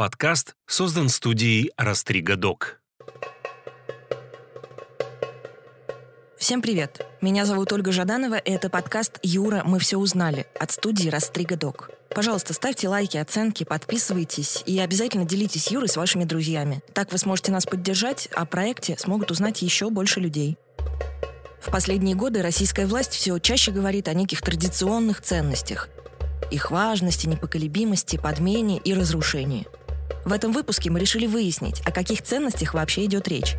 Подкаст создан студией «Растрига Док». Всем привет! Меня зовут Ольга Жаданова, и это подкаст «Юра, мы все узнали» от студии «Растрига Док». Пожалуйста, ставьте лайки, оценки, подписывайтесь и обязательно делитесь Юрой с вашими друзьями. Так вы сможете нас поддержать, а о проекте смогут узнать еще больше людей. В последние годы российская власть все чаще говорит о неких традиционных ценностях. Их важности, непоколебимости, подмене и разрушении. В этом выпуске мы решили выяснить, о каких ценностях вообще идет речь.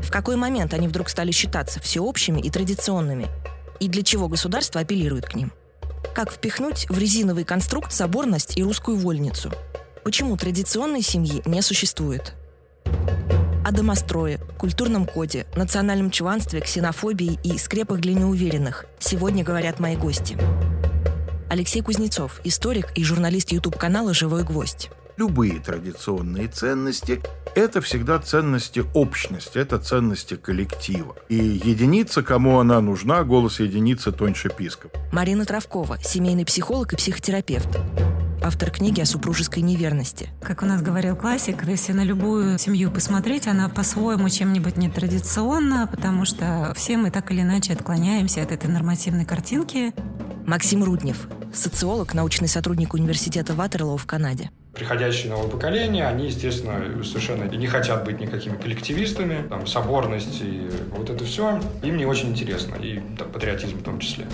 В какой момент они вдруг стали считаться всеобщими и традиционными? И для чего государство апеллирует к ним? Как впихнуть в резиновый конструкт соборность и русскую вольницу? Почему традиционной семьи не существует? О домострое, культурном коде, национальном чванстве, ксенофобии и скрепах для неуверенных сегодня говорят мои гости. Алексей Кузнецов, историк и журналист YouTube-канала «Живой гвоздь». Любые традиционные ценности – это всегда ценности общности, это ценности коллектива. И единица, кому она нужна, голос единицы тоньше писков. Марина Травкова, семейный психолог и психотерапевт автор книги о супружеской неверности. Как у нас говорил классик, если на любую семью посмотреть, она по-своему чем-нибудь нетрадиционна, потому что все мы так или иначе отклоняемся от этой нормативной картинки. Максим Руднев, социолог, научный сотрудник университета Ватерлоу в Канаде. Приходящее новое поколение, они, естественно, совершенно не хотят быть никакими коллективистами, там, соборность и вот это все, им не очень интересно, и там, патриотизм в том числе.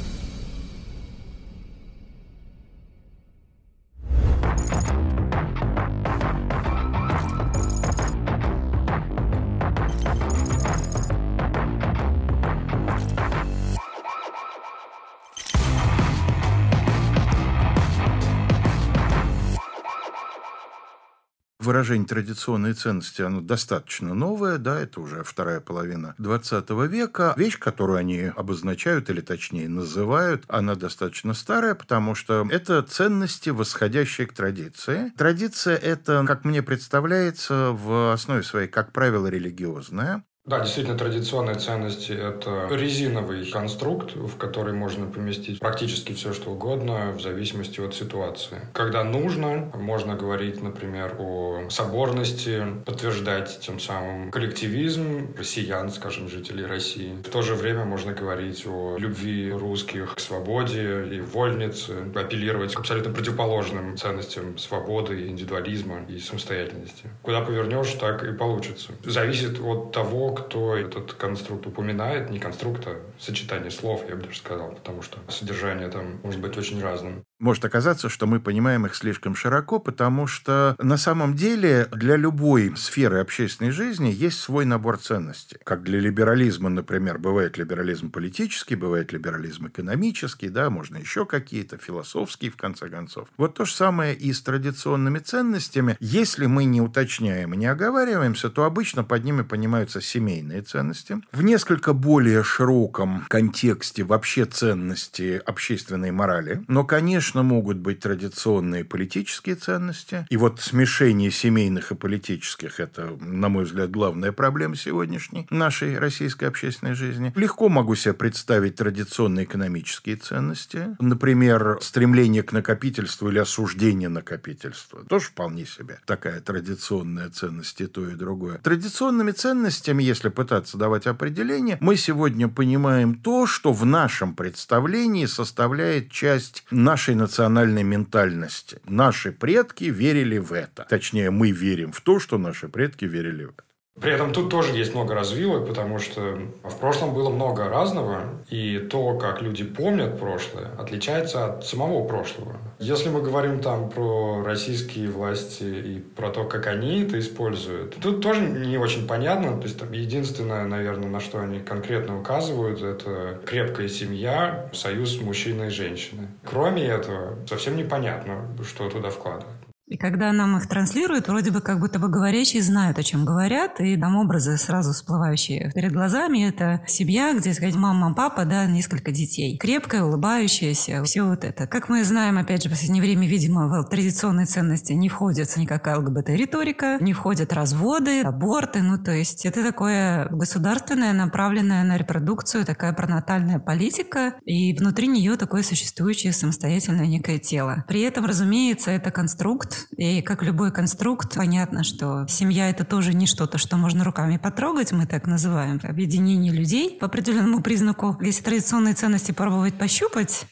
Выражение традиционной ценности, оно достаточно новое, да, это уже вторая половина 20 века. Вещь, которую они обозначают, или точнее называют, она достаточно старая, потому что это ценности, восходящие к традиции. Традиция – это, как мне представляется, в основе своей, как правило, религиозная. Да, действительно, традиционные ценности – это резиновый конструкт, в который можно поместить практически все, что угодно, в зависимости от ситуации. Когда нужно, можно говорить, например, о соборности, подтверждать тем самым коллективизм россиян, скажем, жителей России. В то же время можно говорить о любви русских к свободе и вольнице, апеллировать к абсолютно противоположным ценностям свободы, индивидуализма и самостоятельности. Куда повернешь, так и получится. Зависит от того, кто этот конструкт упоминает, не конструкт, а сочетание слов, я бы даже сказал, потому что содержание там может быть очень разным. Может оказаться, что мы понимаем их слишком широко, потому что на самом деле для любой сферы общественной жизни есть свой набор ценностей. Как для либерализма, например, бывает либерализм политический, бывает либерализм экономический, да, можно еще какие-то, философские, в конце концов. Вот то же самое и с традиционными ценностями. Если мы не уточняем и не оговариваемся, то обычно под ними понимаются семейные ценности. В несколько более широком контексте вообще ценности общественной морали. Но, конечно, конечно, могут быть традиционные политические ценности. И вот смешение семейных и политических – это, на мой взгляд, главная проблема сегодняшней нашей российской общественной жизни. Легко могу себе представить традиционные экономические ценности. Например, стремление к накопительству или осуждение накопительства. Тоже вполне себе такая традиционная ценность и то, и другое. Традиционными ценностями, если пытаться давать определение, мы сегодня понимаем то, что в нашем представлении составляет часть нашей национальной ментальности. Наши предки верили в это. Точнее, мы верим в то, что наши предки верили в это. При этом тут тоже есть много развилок, потому что в прошлом было много разного, и то, как люди помнят прошлое, отличается от самого прошлого. Если мы говорим там про российские власти и про то, как они это используют, тут тоже не очень понятно. То есть там единственное, наверное, на что они конкретно указывают, это крепкая семья, союз мужчины и женщины. Кроме этого, совсем непонятно, что туда вкладывать. И когда нам их транслируют, вроде бы как будто бы говорящие знают, о чем говорят, и там образы сразу всплывающие перед глазами. Это семья, где, сказать, мама, папа, да, несколько детей. Крепкая, улыбающаяся, все вот это. Как мы знаем, опять же, в последнее время, видимо, в традиционные ценности не входит никакая ЛГБТ-риторика, не входят разводы, аборты, ну, то есть это такое государственное, направленное на репродукцию, такая пронатальная политика, и внутри нее такое существующее самостоятельное некое тело. При этом, разумеется, это конструкт, и как любой конструкт, понятно, что семья — это тоже не что-то, что можно руками потрогать, мы так называем, объединение людей по определенному признаку. Если традиционные ценности пробовать пощупать,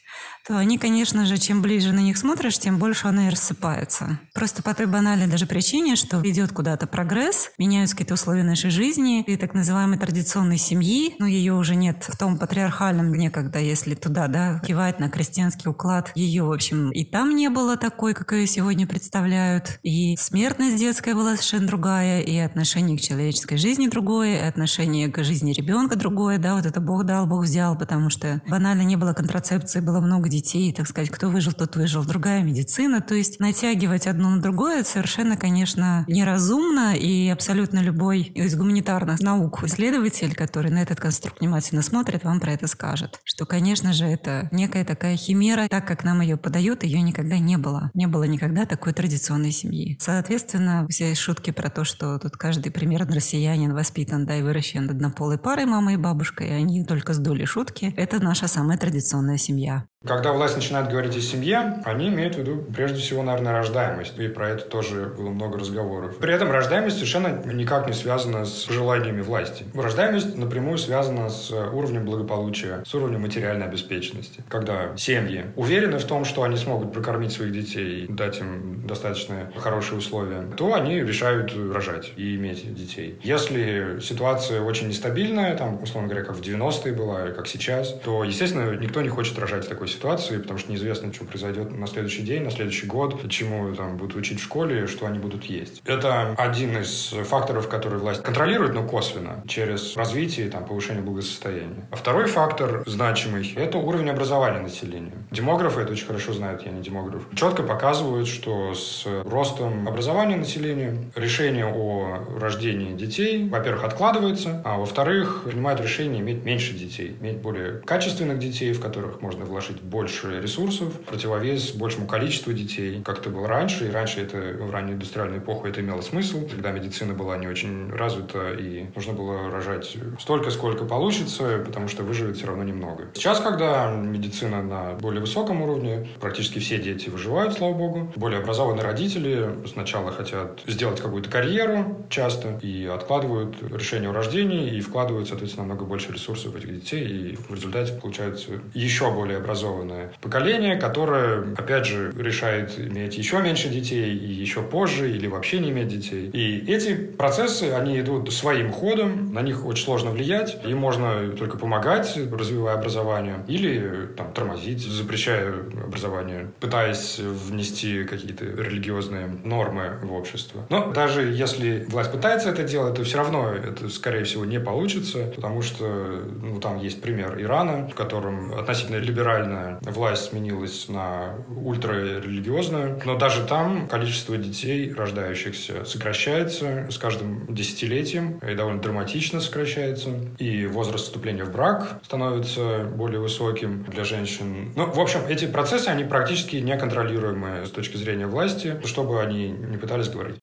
то они, конечно же, чем ближе на них смотришь, тем больше она и рассыпается. Просто по той банальной даже причине, что идет куда-то прогресс, меняются какие-то условия нашей жизни, и так называемой традиционной семьи, но ее уже нет в том патриархальном дне, когда если туда, да, кивать на крестьянский уклад, ее, в общем, и там не было такой, как ее сегодня представляют, и смертность детская была совершенно другая, и отношение к человеческой жизни другое, и отношение к жизни ребенка другое, да, вот это Бог дал, Бог взял, потому что банально не было контрацепции, было много детей, так сказать, кто выжил, тот выжил, другая медицина. То есть натягивать одно на другое совершенно, конечно, неразумно, и абсолютно любой из гуманитарных наук исследователь, который на этот конструкт внимательно смотрит, вам про это скажет. Что, конечно же, это некая такая химера, так как нам ее подают, ее никогда не было. Не было никогда такой традиционной семьи. Соответственно, все шутки про то, что тут каждый примерно россиянин воспитан, да, и выращен однополой парой, мама и бабушка, и они только сдули шутки. Это наша самая традиционная семья. Когда власть начинает говорить о семье, они имеют в виду прежде всего, наверное, рождаемость. И про это тоже было много разговоров. При этом рождаемость совершенно никак не связана с желаниями власти. Рождаемость напрямую связана с уровнем благополучия, с уровнем материальной обеспеченности. Когда семьи уверены в том, что они смогут прокормить своих детей и дать им достаточно хорошие условия, то они решают рожать и иметь детей. Если ситуация очень нестабильная, там, условно говоря, как в 90-е была, как сейчас, то, естественно, никто не хочет рожать в такой ситуации, потому что неизвестно, что произойдет на следующий день, на следующий год, чему там будут учить в школе, что они будут есть. Это один из факторов, который власть контролирует, но косвенно, через развитие там, повышение благосостояния. А второй фактор значимый – это уровень образования населения. Демографы это очень хорошо знают, я не демограф. Четко показывают, что с ростом образования населения решение о рождении детей, во-первых, откладывается, а во-вторых, принимают решение иметь меньше детей, иметь более качественных детей, в которых можно вложить больше ресурсов, противовес большему количеству детей, как это было раньше. И раньше это в раннюю индустриальную эпоху это имело смысл, когда медицина была не очень развита и нужно было рожать столько, сколько получится, потому что выживет все равно немного. Сейчас, когда медицина на более высоком уровне, практически все дети выживают, слава богу. Более образованные родители сначала хотят сделать какую-то карьеру часто и откладывают решение о рождении и вкладывают, соответственно, намного больше ресурсов в этих детей, и в результате получается еще более образованные образованное поколение, которое, опять же, решает иметь еще меньше детей и еще позже, или вообще не иметь детей. И эти процессы, они идут своим ходом, на них очень сложно влиять, им можно только помогать, развивая образование, или там, тормозить, запрещая образование, пытаясь внести какие-то религиозные нормы в общество. Но даже если власть пытается это делать, то все равно это, скорее всего, не получится, потому что ну, там есть пример Ирана, в котором относительно либеральная власть сменилась на ультрарелигиозную, но даже там количество детей, рождающихся, сокращается с каждым десятилетием и довольно драматично сокращается. И возраст вступления в брак становится более высоким для женщин. Ну, в общем, эти процессы, они практически неконтролируемые с точки зрения власти, чтобы они не пытались говорить.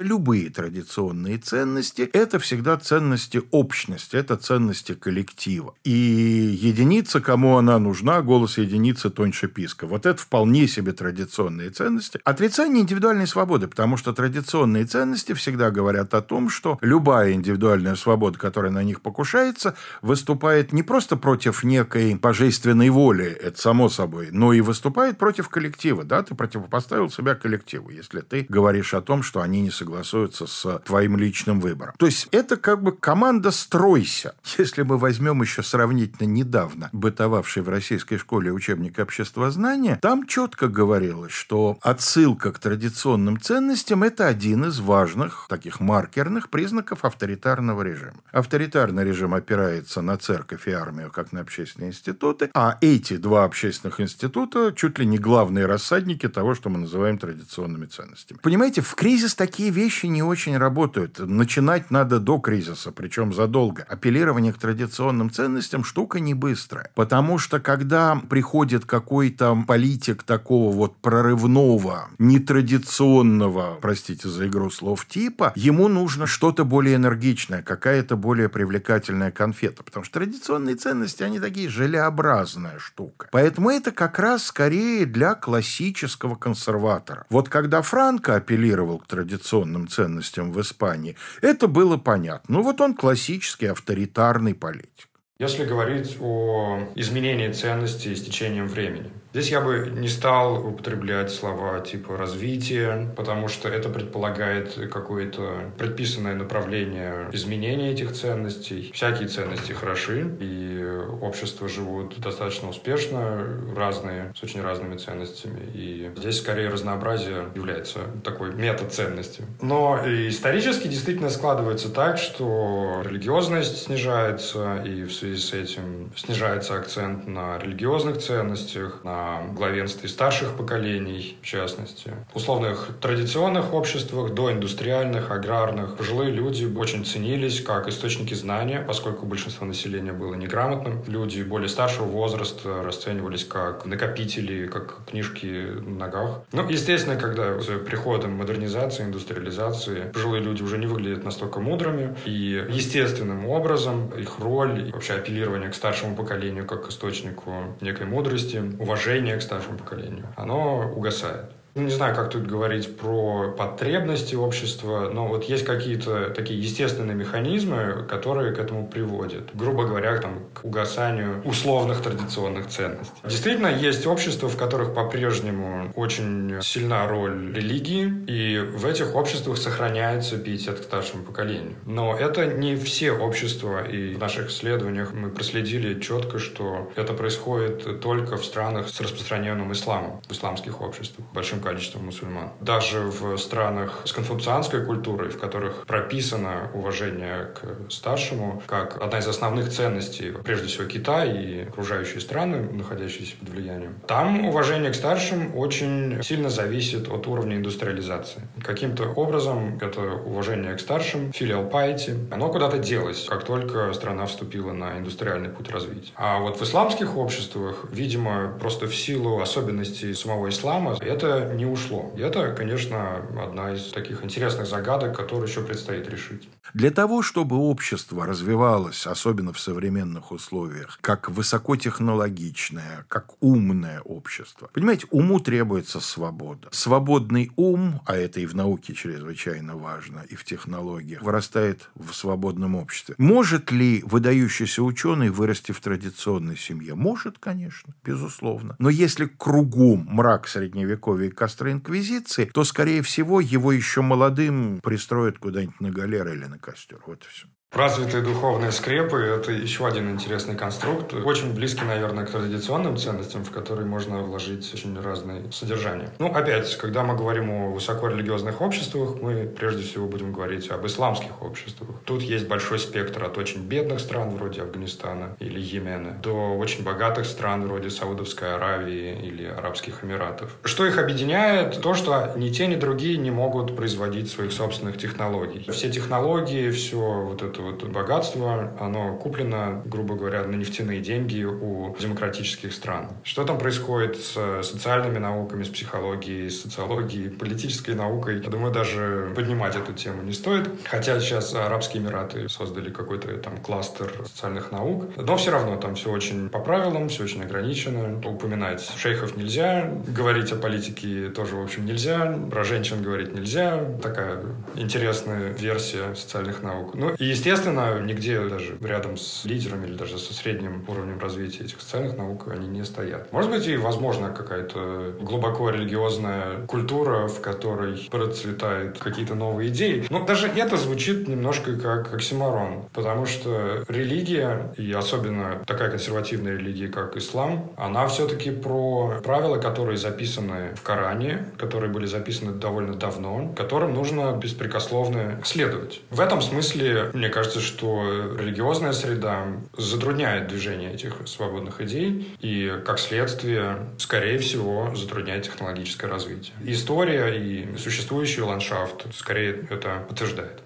Любые традиционные ценности – это всегда ценности общности, это ценности коллектива. И единица, кому она нужна, голос единицы тоньше писка. Вот это вполне себе традиционные ценности. Отрицание индивидуальной свободы, потому что традиционные ценности всегда говорят о том, что любая индивидуальная свобода, которая на них покушается, выступает не просто против некой божественной воли, это само собой, но и выступает против коллектива. Да? Ты противопоставил себя коллективу, если ты говоришь о том, что они не согласны согласуются с твоим личным выбором. То есть это как бы команда «стройся». Если мы возьмем еще сравнительно недавно бытовавший в российской школе учебник обществознания, там четко говорилось, что отсылка к традиционным ценностям – это один из важных таких маркерных признаков авторитарного режима. Авторитарный режим опирается на церковь и армию, как на общественные институты, а эти два общественных института чуть ли не главные рассадники того, что мы называем традиционными ценностями. Понимаете, в кризис такие вещи не очень работают. Начинать надо до кризиса, причем задолго. Апеллирование к традиционным ценностям штука не быстрая. Потому что когда приходит какой-то политик такого вот прорывного, нетрадиционного, простите за игру слов, типа, ему нужно что-то более энергичное, какая-то более привлекательная конфета. Потому что традиционные ценности, они такие желеобразная штука. Поэтому это как раз скорее для классического консерватора. Вот когда Франко апеллировал к традиционным ценностям в Испании, это было понятно. Ну вот он классический авторитарный политик. Если говорить о изменении ценностей с течением времени, Здесь я бы не стал употреблять слова типа развитие, потому что это предполагает какое-то предписанное направление изменения этих ценностей. Всякие ценности хороши, и общества живут достаточно успешно, разные, с очень разными ценностями. И здесь скорее разнообразие является такой метаценностью. Но исторически действительно складывается так, что религиозность снижается, и в связи с этим снижается акцент на религиозных ценностях, на главенстве старших поколений, в частности. В условных традиционных обществах, до индустриальных, аграрных, пожилые люди очень ценились как источники знания, поскольку большинство населения было неграмотным. Люди более старшего возраста расценивались как накопители, как книжки на ногах. Ну, естественно, когда с приходом модернизации, индустриализации, пожилые люди уже не выглядят настолько мудрыми, и естественным образом их роль вообще апеллирование к старшему поколению как к источнику некой мудрости, уважения к старшему поколению, оно угасает. Ну, не знаю, как тут говорить про потребности общества, но вот есть какие-то такие естественные механизмы, которые к этому приводят. Грубо говоря, там, к угасанию условных традиционных ценностей. Действительно, есть общества, в которых по-прежнему очень сильна роль религии, и в этих обществах сохраняется пиетет к старшему поколению. Но это не все общества, и в наших исследованиях мы проследили четко, что это происходит только в странах с распространенным исламом, в исламских обществах, большим количеством мусульман. Даже в странах с конфуцианской культурой, в которых прописано уважение к старшему, как одна из основных ценностей, прежде всего Китай и окружающие страны, находящиеся под влиянием, там уважение к старшим очень сильно зависит от уровня индустриализации. Каким-то образом это уважение к старшим, филиал пайти, оно куда-то делось, как только страна вступила на индустриальный путь развития. А вот в исламских обществах, видимо, просто в силу особенностей самого ислама, это не ушло. И это, конечно, одна из таких интересных загадок, которые еще предстоит решить. Для того, чтобы общество развивалось, особенно в современных условиях, как высокотехнологичное, как умное общество, понимаете, уму требуется свобода. Свободный ум, а это и в науке чрезвычайно важно, и в технологиях, вырастает в свободном обществе. Может ли выдающийся ученый вырасти в традиционной семье? Может, конечно, безусловно. Но если кругом мрак средневековья и инквизиции, то, скорее всего, его еще молодым пристроят куда-нибудь на галеры или на костер. Вот и все. Развитые духовные скрепы – это еще один интересный конструкт, очень близкий, наверное, к традиционным ценностям, в которые можно вложить очень разные содержания. Ну, опять, когда мы говорим о высокорелигиозных обществах, мы прежде всего будем говорить об исламских обществах. Тут есть большой спектр от очень бедных стран, вроде Афганистана или Йемена, до очень богатых стран, вроде Саудовской Аравии или Арабских Эмиратов. Что их объединяет? То, что ни те, ни другие не могут производить своих собственных технологий. Все технологии, все вот это это вот богатство, оно куплено, грубо говоря, на нефтяные деньги у демократических стран. Что там происходит с социальными науками, с психологией, с социологией, политической наукой? Я думаю, даже поднимать эту тему не стоит. Хотя сейчас Арабские Эмираты создали какой-то там кластер социальных наук. Но все равно там все очень по правилам, все очень ограничено. Упоминать шейхов нельзя, говорить о политике тоже, в общем, нельзя, про женщин говорить нельзя. Такая интересная версия социальных наук. Ну и, естественно, Естественно, нигде даже рядом с лидерами или даже со средним уровнем развития этих социальных наук они не стоят. Может быть, и возможно какая-то глубоко религиозная культура, в которой процветают какие-то новые идеи. Но даже это звучит немножко как оксиморон, потому что религия, и особенно такая консервативная религия, как ислам, она все-таки про правила, которые записаны в Коране, которые были записаны довольно давно, которым нужно беспрекословно следовать. В этом смысле, мне кажется, что религиозная среда затрудняет движение этих свободных идей и, как следствие, скорее всего, затрудняет технологическое развитие. История и существующий ландшафт скорее это подтверждает.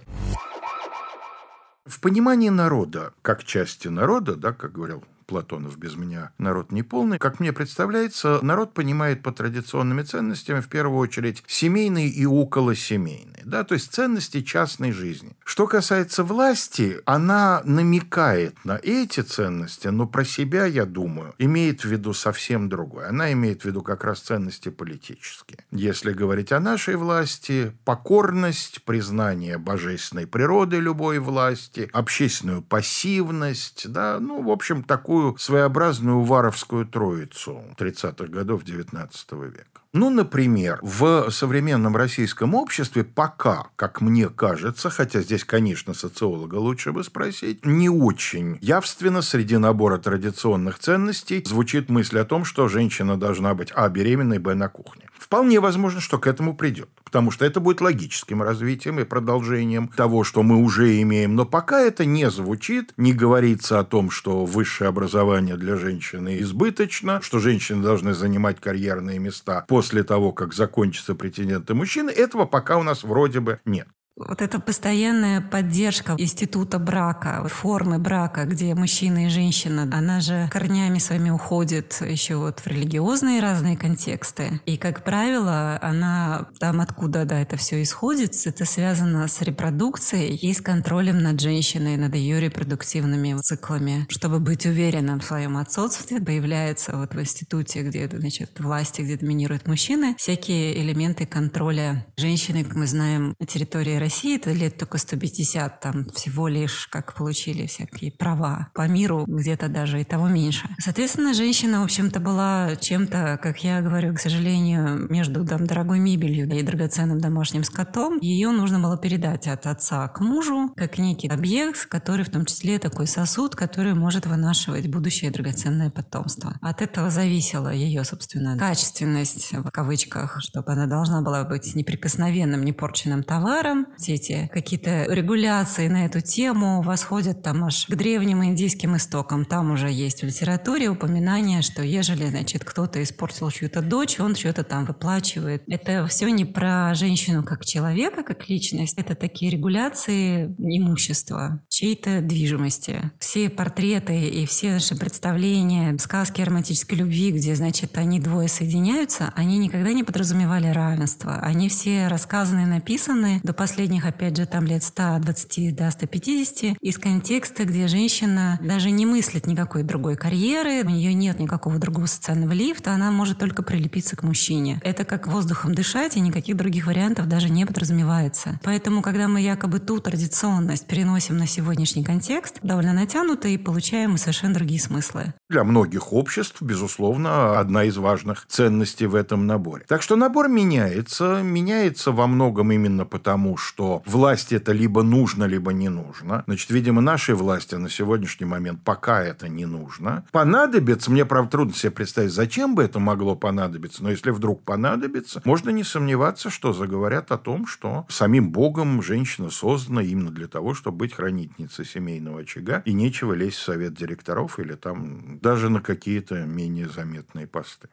В понимании народа, как части народа, да, как говорил Платонов без меня народ не полный. Как мне представляется, народ понимает по традиционными ценностями в первую очередь семейные и околосемейные. Да, то есть ценности частной жизни. Что касается власти, она намекает на эти ценности, но про себя, я думаю, имеет в виду совсем другое. Она имеет в виду как раз ценности политические. Если говорить о нашей власти, покорность, признание божественной природы любой власти, общественную пассивность, да, ну, в общем, такую такую своеобразную варовскую троицу 30-х годов XIX века. Ну, например, в современном российском обществе пока, как мне кажется, хотя здесь, конечно, социолога лучше бы спросить, не очень явственно среди набора традиционных ценностей звучит мысль о том, что женщина должна быть а. беременной, б. на кухне. Вполне возможно, что к этому придет, потому что это будет логическим развитием и продолжением того, что мы уже имеем. Но пока это не звучит, не говорится о том, что высшее образование для женщины избыточно, что женщины должны занимать карьерные места после того, как закончатся претенденты мужчины, этого пока у нас вроде бы нет. Вот эта постоянная поддержка института брака, формы брака, где мужчина и женщина, она же корнями своими уходит еще вот в религиозные разные контексты. И, как правило, она там, откуда да, это все исходит, это связано с репродукцией и с контролем над женщиной, над ее репродуктивными циклами. Чтобы быть уверенным в своем отцовстве, появляется вот в институте, где значит, власти, где доминируют мужчины, всякие элементы контроля женщины, как мы знаем, на территории России это лет только 150, там всего лишь как получили всякие права. По миру где-то даже и того меньше. Соответственно, женщина, в общем-то, была чем-то, как я говорю, к сожалению, между там, дорогой мебелью и драгоценным домашним скотом. Ее нужно было передать от отца к мужу, как некий объект, который в том числе такой сосуд, который может вынашивать будущее драгоценное потомство. От этого зависела ее, собственно, качественность, в кавычках, чтобы она должна была быть неприкосновенным, непорченным товаром, все эти какие-то регуляции на эту тему восходят там аж к древним индийским истокам. Там уже есть в литературе упоминание, что ежели, значит, кто-то испортил чью-то дочь, он что-то там выплачивает. Это все не про женщину как человека, как личность. Это такие регуляции имущества, чьей-то движимости. Все портреты и все наши представления, сказки о романтической любви, где, значит, они двое соединяются, они никогда не подразумевали равенство. Они все рассказаны и написаны до последних, опять же, там лет 120 до 150, из контекста, где женщина даже не мыслит никакой другой карьеры, у нее нет никакого другого социального лифта, она может только прилепиться к мужчине. Это как воздухом дышать, и никаких других вариантов даже не подразумевается. Поэтому, когда мы якобы ту традиционность переносим на сегодняшний контекст, довольно натянуто, и получаем совершенно другие смыслы. Для многих обществ, безусловно, одна из важных ценностей в этом наборе. Так что набор меняется, меняется во многом именно потому, что власти это либо нужно, либо не нужно. Значит, видимо, нашей власти на сегодняшний момент пока это не нужно. Понадобится, мне, правда, трудно себе представить, зачем бы это могло понадобиться, но если вдруг понадобится, можно не сомневаться, что заговорят о том, что самим Богом женщина создана именно для того, чтобы быть хранительницей семейного очага, и нечего лезть в совет директоров или там даже на какие-то менее заметные посты.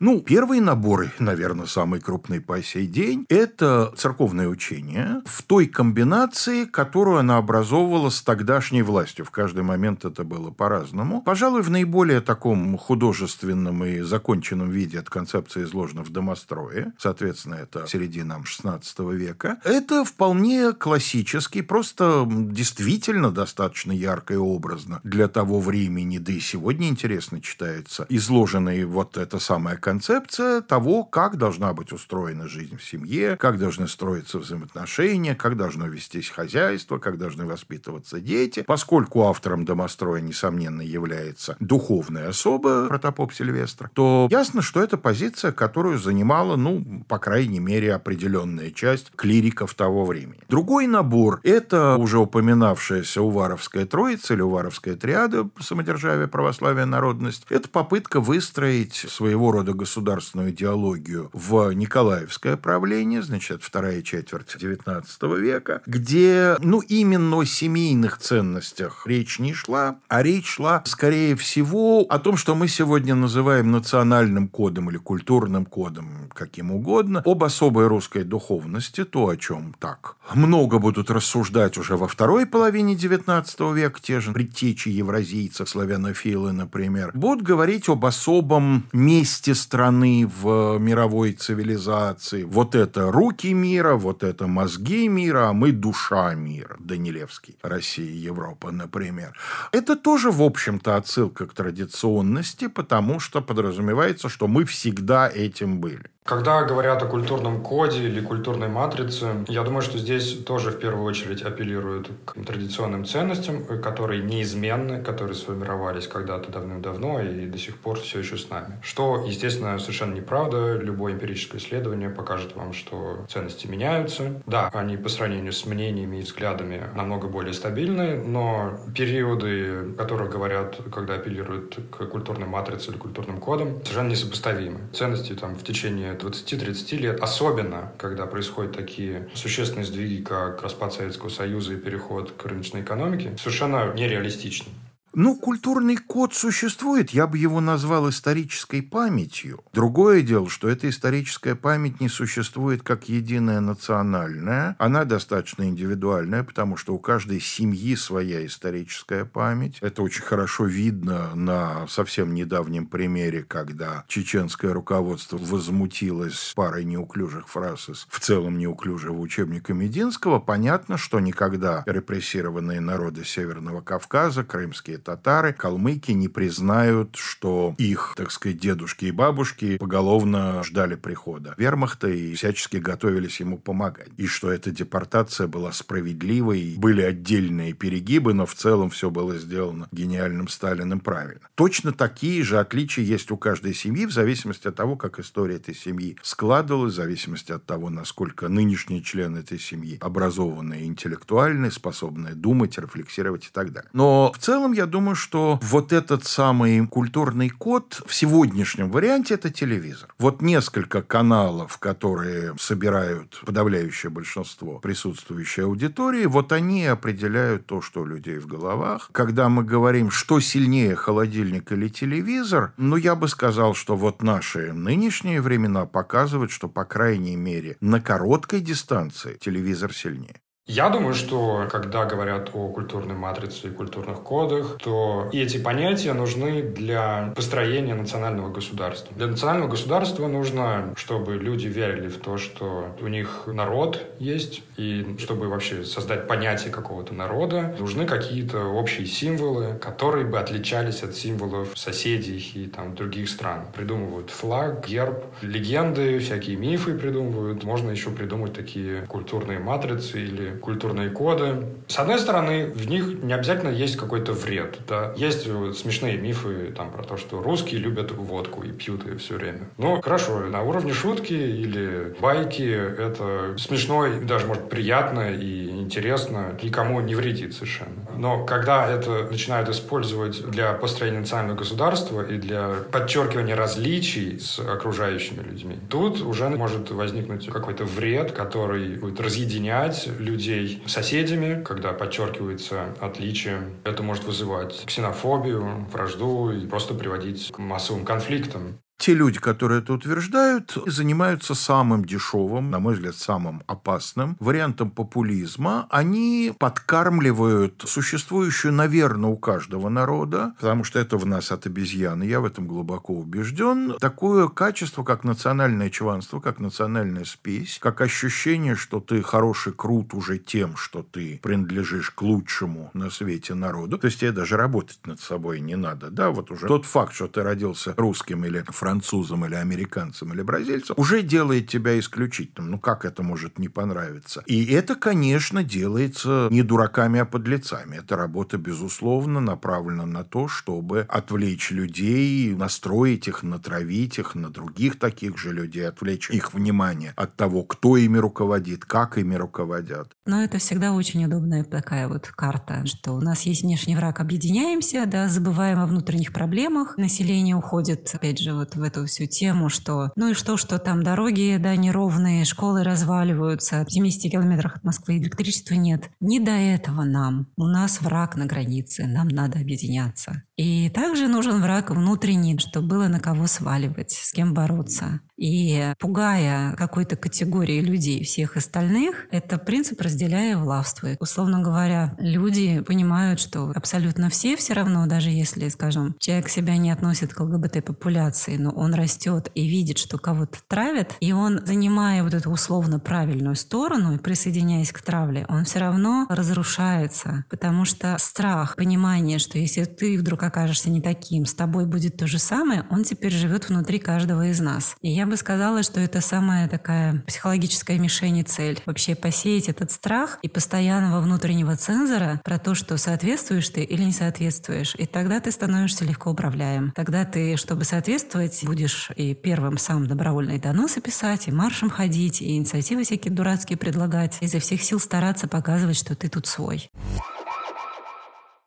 Ну, первые наборы, наверное, самый крупный по сей день, это церковное учение в той комбинации, которую она образовывала с тогдашней властью. В каждый момент это было по-разному. Пожалуй, в наиболее таком художественном и законченном виде эта концепция изложена в «Домострое». Соответственно, это середина XVI века. Это вполне классический, просто действительно достаточно ярко и образно для того времени, да и сегодня интересно читается, изложенный вот эта самая концепция того, как должна быть устроена жизнь в семье, как должны строиться взаимоотношения, как должно вестись хозяйство, как должны воспитываться дети. Поскольку автором домостроя, несомненно, является духовная особа протопоп Сильвестр, то ясно, что это позиция, которую занимала, ну, по крайней мере, определенная часть клириков того времени. Другой набор – это уже упоминавшаяся Уваровская Троица или Уваровская Триада самодержавие, православие, народность. Это попытка выстроить своего рода государственную идеологию в Николаевское правление, значит, вторая четверть XIX века, где, ну, именно о семейных ценностях речь не шла, а речь шла, скорее всего, о том, что мы сегодня называем национальным кодом или культурным кодом, каким угодно, об особой русской духовности, то, о чем так много будут рассуждать уже во второй половине XIX века, те же предтечи евразийцев, славянофилы, например, будут говорить об особом месте страны в мировой цивилизации. Вот это руки мира, вот это мозги мира, а мы душа мира. Данилевский, Россия, Европа, например. Это тоже, в общем-то, отсылка к традиционности, потому что подразумевается, что мы всегда этим были. Когда говорят о культурном коде или культурной матрице, я думаю, что здесь тоже в первую очередь апеллируют к традиционным ценностям, которые неизменны, которые сформировались когда-то давным-давно и до сих пор все еще с нами. Что, естественно, совершенно неправда. Любое эмпирическое исследование покажет вам, что ценности меняются. Да, они по сравнению с мнениями и взглядами намного более стабильны, но периоды, о которых говорят, когда апеллируют к культурной матрице или культурным кодам, совершенно несопоставимы. Ценности там в течение 20-30 лет, особенно когда происходят такие существенные сдвиги, как распад Советского Союза и переход к рыночной экономике, совершенно нереалистичны. Ну, культурный код существует, я бы его назвал исторической памятью. Другое дело, что эта историческая память не существует как единая национальная. Она достаточно индивидуальная, потому что у каждой семьи своя историческая память. Это очень хорошо видно на совсем недавнем примере, когда чеченское руководство возмутилось парой неуклюжих фраз из в целом неуклюжего учебника Мединского. Понятно, что никогда репрессированные народы Северного Кавказа, крымские татары, калмыки не признают, что их, так сказать, дедушки и бабушки поголовно ждали прихода вермахта и всячески готовились ему помогать. И что эта депортация была справедливой, были отдельные перегибы, но в целом все было сделано гениальным Сталиным правильно. Точно такие же отличия есть у каждой семьи в зависимости от того, как история этой семьи складывалась, в зависимости от того, насколько нынешние члены этой семьи образованные, интеллектуальные, способные думать, рефлексировать и так далее. Но в целом я думаю, что вот этот самый культурный код в сегодняшнем варианте это телевизор. Вот несколько каналов, которые собирают подавляющее большинство присутствующей аудитории, вот они определяют то, что у людей в головах. Когда мы говорим, что сильнее, холодильник или телевизор, ну, я бы сказал, что вот наши нынешние времена показывают, что, по крайней мере, на короткой дистанции телевизор сильнее. Я думаю, что когда говорят о культурной матрице и культурных кодах, то эти понятия нужны для построения национального государства. Для национального государства нужно, чтобы люди верили в то, что у них народ есть, и чтобы вообще создать понятие какого-то народа, нужны какие-то общие символы, которые бы отличались от символов соседей и там других стран. Придумывают флаг, герб, легенды, всякие мифы придумывают. Можно еще придумать такие культурные матрицы или культурные коды. С одной стороны, в них не обязательно есть какой-то вред. Да? Есть смешные мифы там, про то, что русские любят водку и пьют ее все время. Ну, хорошо, на уровне шутки или байки это смешно, и даже, может, приятно и интересно, никому не вредит совершенно. Но когда это начинают использовать для построения национального государства и для подчеркивания различий с окружающими людьми, тут уже может возникнуть какой-то вред, который будет разъединять людей людей соседями, когда подчеркивается отличие. Это может вызывать ксенофобию, вражду и просто приводить к массовым конфликтам. Те люди, которые это утверждают, занимаются самым дешевым, на мой взгляд, самым опасным вариантом популизма. Они подкармливают существующую, наверное, у каждого народа, потому что это в нас от обезьяны, я в этом глубоко убежден, такое качество, как национальное чванство, как национальная спесь, как ощущение, что ты хороший, крут уже тем, что ты принадлежишь к лучшему на свете народу. То есть тебе даже работать над собой не надо. Да, вот уже тот факт, что ты родился русским или французским, французом или американцем или бразильцем, уже делает тебя исключительным. Ну, как это может не понравиться? И это, конечно, делается не дураками, а подлецами. Эта работа, безусловно, направлена на то, чтобы отвлечь людей, настроить их, натравить их на других таких же людей, отвлечь их внимание от того, кто ими руководит, как ими руководят. Но это всегда очень удобная такая вот карта, что у нас есть внешний враг, объединяемся, да, забываем о внутренних проблемах. Население уходит, опять же, вот в эту всю тему, что ну и что, что там дороги, да, неровные, школы разваливаются, в 70 километрах от Москвы электричества нет. Не до этого нам. У нас враг на границе, нам надо объединяться. И также нужен враг внутренний, чтобы было на кого сваливать, с кем бороться. И пугая какой-то категории людей всех остальных, это принцип разделяя властвует. Условно говоря, люди понимают, что абсолютно все все равно, даже если, скажем, человек себя не относит к ЛГБТ-популяции, но он растет и видит, что кого-то травят, и он, занимая вот эту условно правильную сторону и присоединяясь к травле, он все равно разрушается, потому что страх, понимание, что если ты вдруг окажешься не таким, с тобой будет то же самое, он теперь живет внутри каждого из нас. И я бы сказала, что это самая такая психологическая мишень и цель. Вообще посеять этот страх и постоянного внутреннего цензора про то, что соответствуешь ты или не соответствуешь. И тогда ты становишься легко управляем. Тогда ты, чтобы соответствовать, будешь и первым сам добровольные доносы писать, и маршем ходить, и инициативы всякие дурацкие предлагать, изо всех сил стараться показывать, что ты тут свой.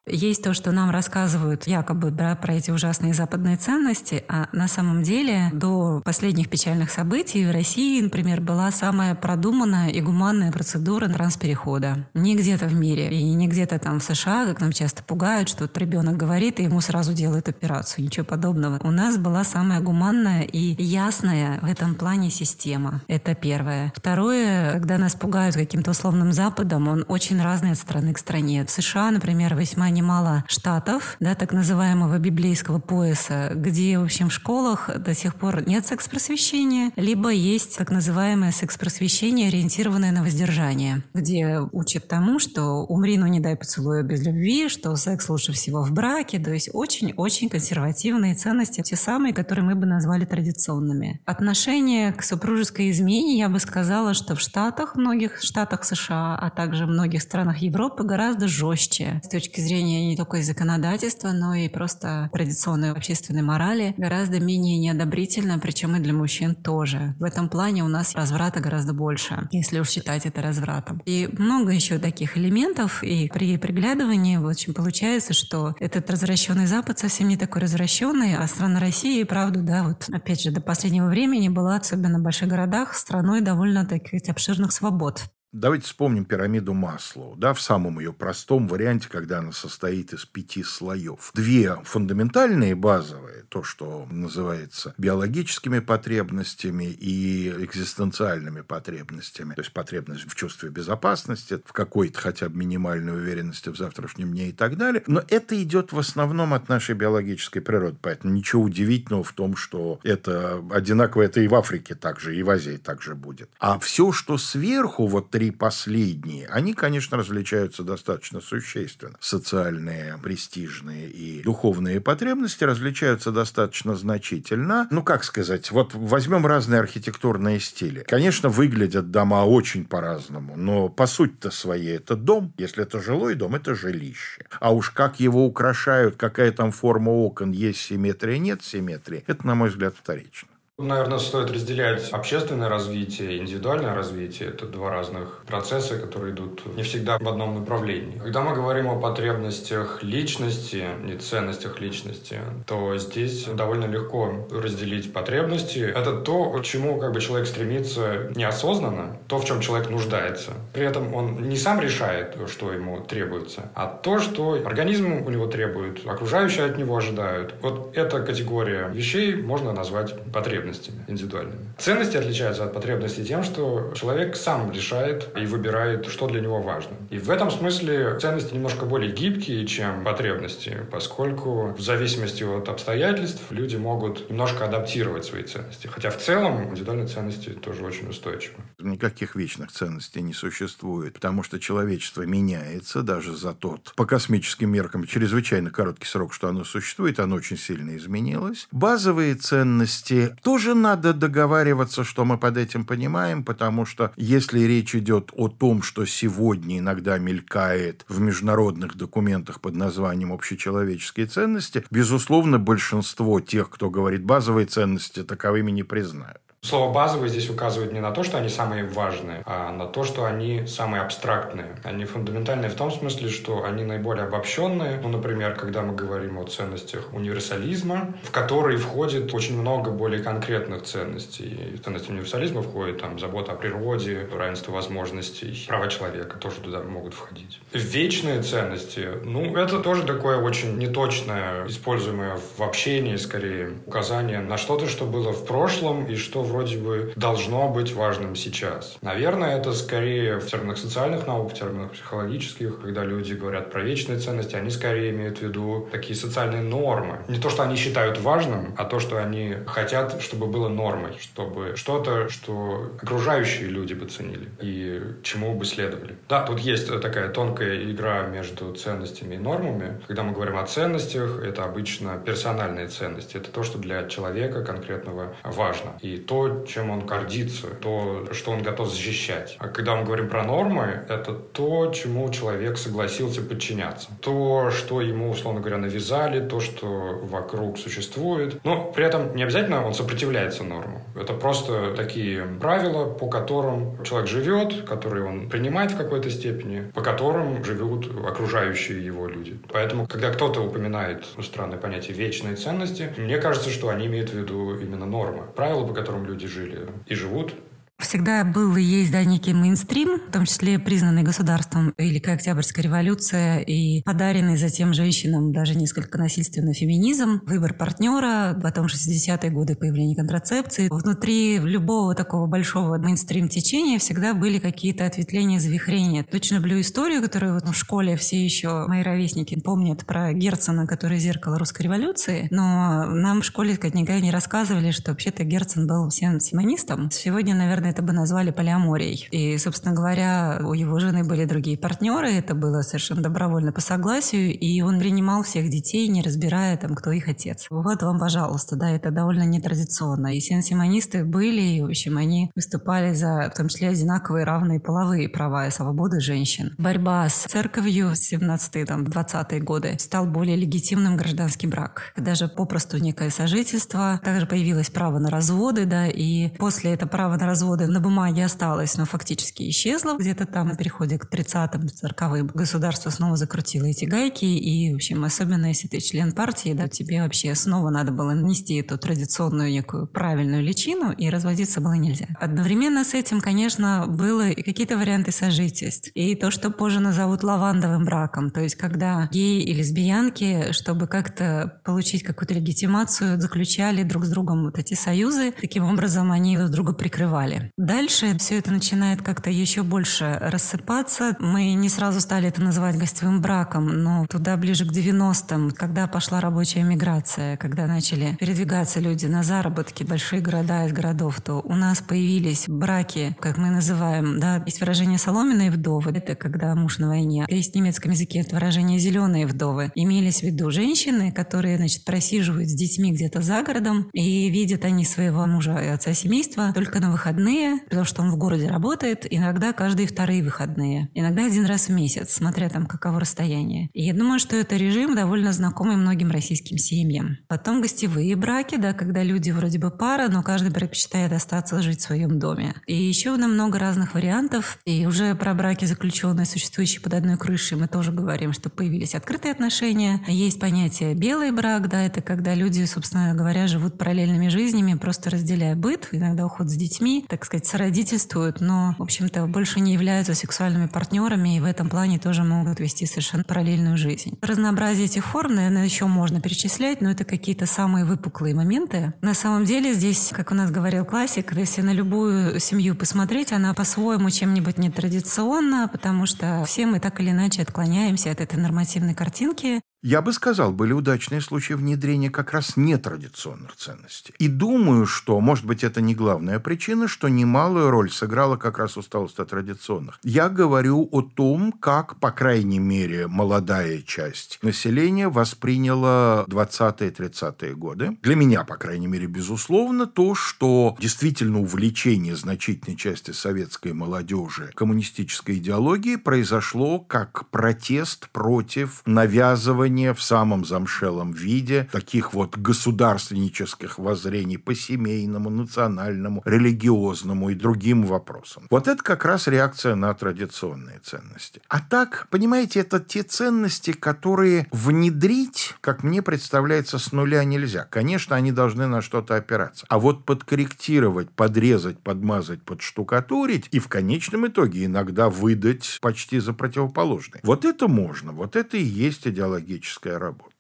Есть то, что нам рассказывают якобы да, про эти ужасные западные ценности, а на самом деле до последних печальных событий в России, например, была самая продуманная и гуманная процедура трансперехода. Не где-то в мире и не где-то там в США, как нам часто пугают, что вот ребенок говорит, и ему сразу делают операцию. Ничего подобного. У нас была самая гуманная и ясная в этом плане система. Это первое. Второе, когда нас пугают каким-то условным Западом, он очень разный от страны к стране. В США, например, весьма немало штатов, да, так называемого библейского пояса, где, в общем, в школах до сих пор нет секс-просвещения, либо есть так называемое секс-просвещение, ориентированное на воздержание, где учат тому, что умри, но не дай поцелуя без любви, что секс лучше всего в браке, то есть очень-очень консервативные ценности, те самые, которые мы бы назвали традиционными. Отношение к супружеской измене, я бы сказала, что в Штатах, многих штатах США, а также в многих странах Европы гораздо жестче с точки зрения зрения не только и законодательства, но и просто традиционной общественной морали гораздо менее неодобрительно, причем и для мужчин тоже. В этом плане у нас разврата гораздо больше, если уж считать это развратом. И много еще таких элементов, и при приглядывании в общем получается, что этот развращенный Запад совсем не такой развращенный, а страна России, правда, да, вот опять же, до последнего времени была, особенно в больших городах, страной довольно таких обширных свобод. Давайте вспомним пирамиду Маслоу, да, в самом ее простом варианте, когда она состоит из пяти слоев. Две фундаментальные базовые, то, что называется биологическими потребностями и экзистенциальными потребностями, то есть потребность в чувстве безопасности, в какой-то хотя бы минимальной уверенности в завтрашнем дне и так далее. Но это идет в основном от нашей биологической природы, поэтому ничего удивительного в том, что это одинаково, это и в Африке также, и в Азии также будет. А все, что сверху, вот три последние, они, конечно, различаются достаточно существенно. Социальные, престижные и духовные потребности различаются достаточно значительно. Ну, как сказать, вот возьмем разные архитектурные стили. Конечно, выглядят дома очень по-разному, но по сути-то своей это дом. Если это жилой дом, это жилище. А уж как его украшают, какая там форма окон, есть симметрия, нет симметрии, это, на мой взгляд, вторично. Наверное, стоит разделять общественное развитие и индивидуальное развитие. Это два разных процесса, которые идут не всегда в одном направлении. Когда мы говорим о потребностях личности и ценностях личности, то здесь довольно легко разделить потребности. Это то, к чему как бы человек стремится неосознанно, то, в чем человек нуждается. При этом он не сам решает, что ему требуется, а то, что организм у него требует, окружающие от него ожидают. Вот эта категория вещей можно назвать потребностью потребностями индивидуальными. Ценности отличаются от потребностей тем, что человек сам решает и выбирает, что для него важно. И в этом смысле ценности немножко более гибкие, чем потребности, поскольку в зависимости от обстоятельств люди могут немножко адаптировать свои ценности. Хотя в целом индивидуальные ценности тоже очень устойчивы. Никаких вечных ценностей не существует, потому что человечество меняется даже за тот, по космическим меркам, чрезвычайно короткий срок, что оно существует, оно очень сильно изменилось. Базовые ценности тоже надо договариваться, что мы под этим понимаем, потому что если речь идет о том, что сегодня иногда мелькает в международных документах под названием общечеловеческие ценности, безусловно, большинство тех, кто говорит базовые ценности, таковыми не признают. Слово «базовый» здесь указывает не на то, что они самые важные, а на то, что они самые абстрактные. Они фундаментальные в том смысле, что они наиболее обобщенные. Ну, например, когда мы говорим о ценностях универсализма, в который входит очень много более конкретных ценностей. В ценности универсализма входит там забота о природе, равенство возможностей, права человека тоже туда могут входить. Вечные ценности, ну, это тоже такое очень неточное, используемое в общении, скорее, указание на что-то, что было в прошлом и что вроде бы должно быть важным сейчас. Наверное, это скорее в терминах социальных наук, в терминах психологических, когда люди говорят про вечные ценности, они скорее имеют в виду такие социальные нормы. Не то, что они считают важным, а то, что они хотят, чтобы было нормой, чтобы что-то, что окружающие люди бы ценили и чему бы следовали. Да, тут есть такая тонкая игра между ценностями и нормами. Когда мы говорим о ценностях, это обычно персональные ценности. Это то, что для человека конкретного важно. И то, чем он гордится, то, что он готов защищать. А когда мы говорим про нормы, это то, чему человек согласился подчиняться. То, что ему, условно говоря, навязали, то, что вокруг существует. Но при этом не обязательно он сопротивляется нормам. Это просто такие правила, по которым человек живет, которые он принимает в какой-то степени, по которым живут окружающие его люди. Поэтому, когда кто-то упоминает странное понятие вечные ценности, мне кажется, что они имеют в виду именно нормы. Правила, по которым люди жили и живут, Всегда был и есть, да, некий мейнстрим, в том числе признанный государством Великая Октябрьская революция и подаренный затем женщинам даже несколько насильственный феминизм, выбор партнера, потом 60-е годы появление контрацепции. Внутри любого такого большого мейнстрим-течения всегда были какие-то ответвления, завихрения. Точно люблю историю, которую вот в школе все еще мои ровесники помнят про Герцена, который зеркало русской революции, но нам в школе никогда не рассказывали, что вообще-то Герцен был всем симонистом. Сегодня, наверное, это бы назвали полиаморией. И, собственно говоря, у его жены были другие партнеры, это было совершенно добровольно по согласию, и он принимал всех детей, не разбирая, там, кто их отец. Вот вам, пожалуйста, да, это довольно нетрадиционно. И сенсимонисты были, и, в общем, они выступали за, в том числе, одинаковые равные половые права и свободы женщин. Борьба с церковью в 17-20-е годы стал более легитимным гражданский брак. Даже попросту некое сожительство. Также появилось право на разводы, да, и после этого права на разводы годы на бумаге осталось, но фактически исчезла. Где-то там на переходе к 30-м, 40-м государство снова закрутило эти гайки. И, в общем, особенно если ты член партии, да, тебе вообще снова надо было нести эту традиционную некую правильную личину, и разводиться было нельзя. Одновременно с этим, конечно, было и какие-то варианты сожительств. И то, что позже назовут лавандовым браком. То есть, когда геи и лесбиянки, чтобы как-то получить какую-то легитимацию, заключали друг с другом вот эти союзы. Таким образом, они друг друга прикрывали. Дальше все это начинает как-то еще больше рассыпаться. Мы не сразу стали это называть гостевым браком, но туда ближе к 90-м, когда пошла рабочая миграция, когда начали передвигаться люди на заработки, большие города из городов, то у нас появились браки, как мы называем, да, есть выражение «соломенные вдовы», это когда муж на войне. Есть в немецком языке это выражение «зеленые вдовы». Имелись в виду женщины, которые, значит, просиживают с детьми где-то за городом, и видят они своего мужа и отца семейства только на выходные, выходные, потому что он в городе работает, иногда каждые вторые выходные, иногда один раз в месяц, смотря там каково расстояние. И я думаю, что это режим довольно знакомый многим российским семьям. Потом гостевые браки, да, когда люди вроде бы пара, но каждый предпочитает остаться жить в своем доме. И еще много разных вариантов. И уже про браки, заключенные, существующие под одной крышей, мы тоже говорим, что появились открытые отношения. Есть понятие белый брак, да, это когда люди, собственно говоря, живут параллельными жизнями, просто разделяя быт, иногда уход с детьми. Так так сказать, сородительствуют, но, в общем-то, больше не являются сексуальными партнерами и в этом плане тоже могут вести совершенно параллельную жизнь. Разнообразие этих форм, наверное, еще можно перечислять, но это какие-то самые выпуклые моменты. На самом деле здесь, как у нас говорил классик, если на любую семью посмотреть, она по-своему чем-нибудь нетрадиционна, потому что все мы так или иначе отклоняемся от этой нормативной картинки. Я бы сказал, были удачные случаи внедрения как раз нетрадиционных ценностей. И думаю, что, может быть, это не главная причина, что немалую роль сыграла как раз усталость от традиционных. Я говорю о том, как, по крайней мере, молодая часть населения восприняла 20-30-е годы. Для меня, по крайней мере, безусловно, то, что действительно увлечение значительной части советской молодежи коммунистической идеологией произошло как протест против навязывания исследования в самом замшелом виде таких вот государственнических воззрений по семейному, национальному, религиозному и другим вопросам. Вот это как раз реакция на традиционные ценности. А так, понимаете, это те ценности, которые внедрить, как мне представляется, с нуля нельзя. Конечно, они должны на что-то опираться. А вот подкорректировать, подрезать, подмазать, подштукатурить и в конечном итоге иногда выдать почти за противоположное. Вот это можно, вот это и есть идеология психологическая работа.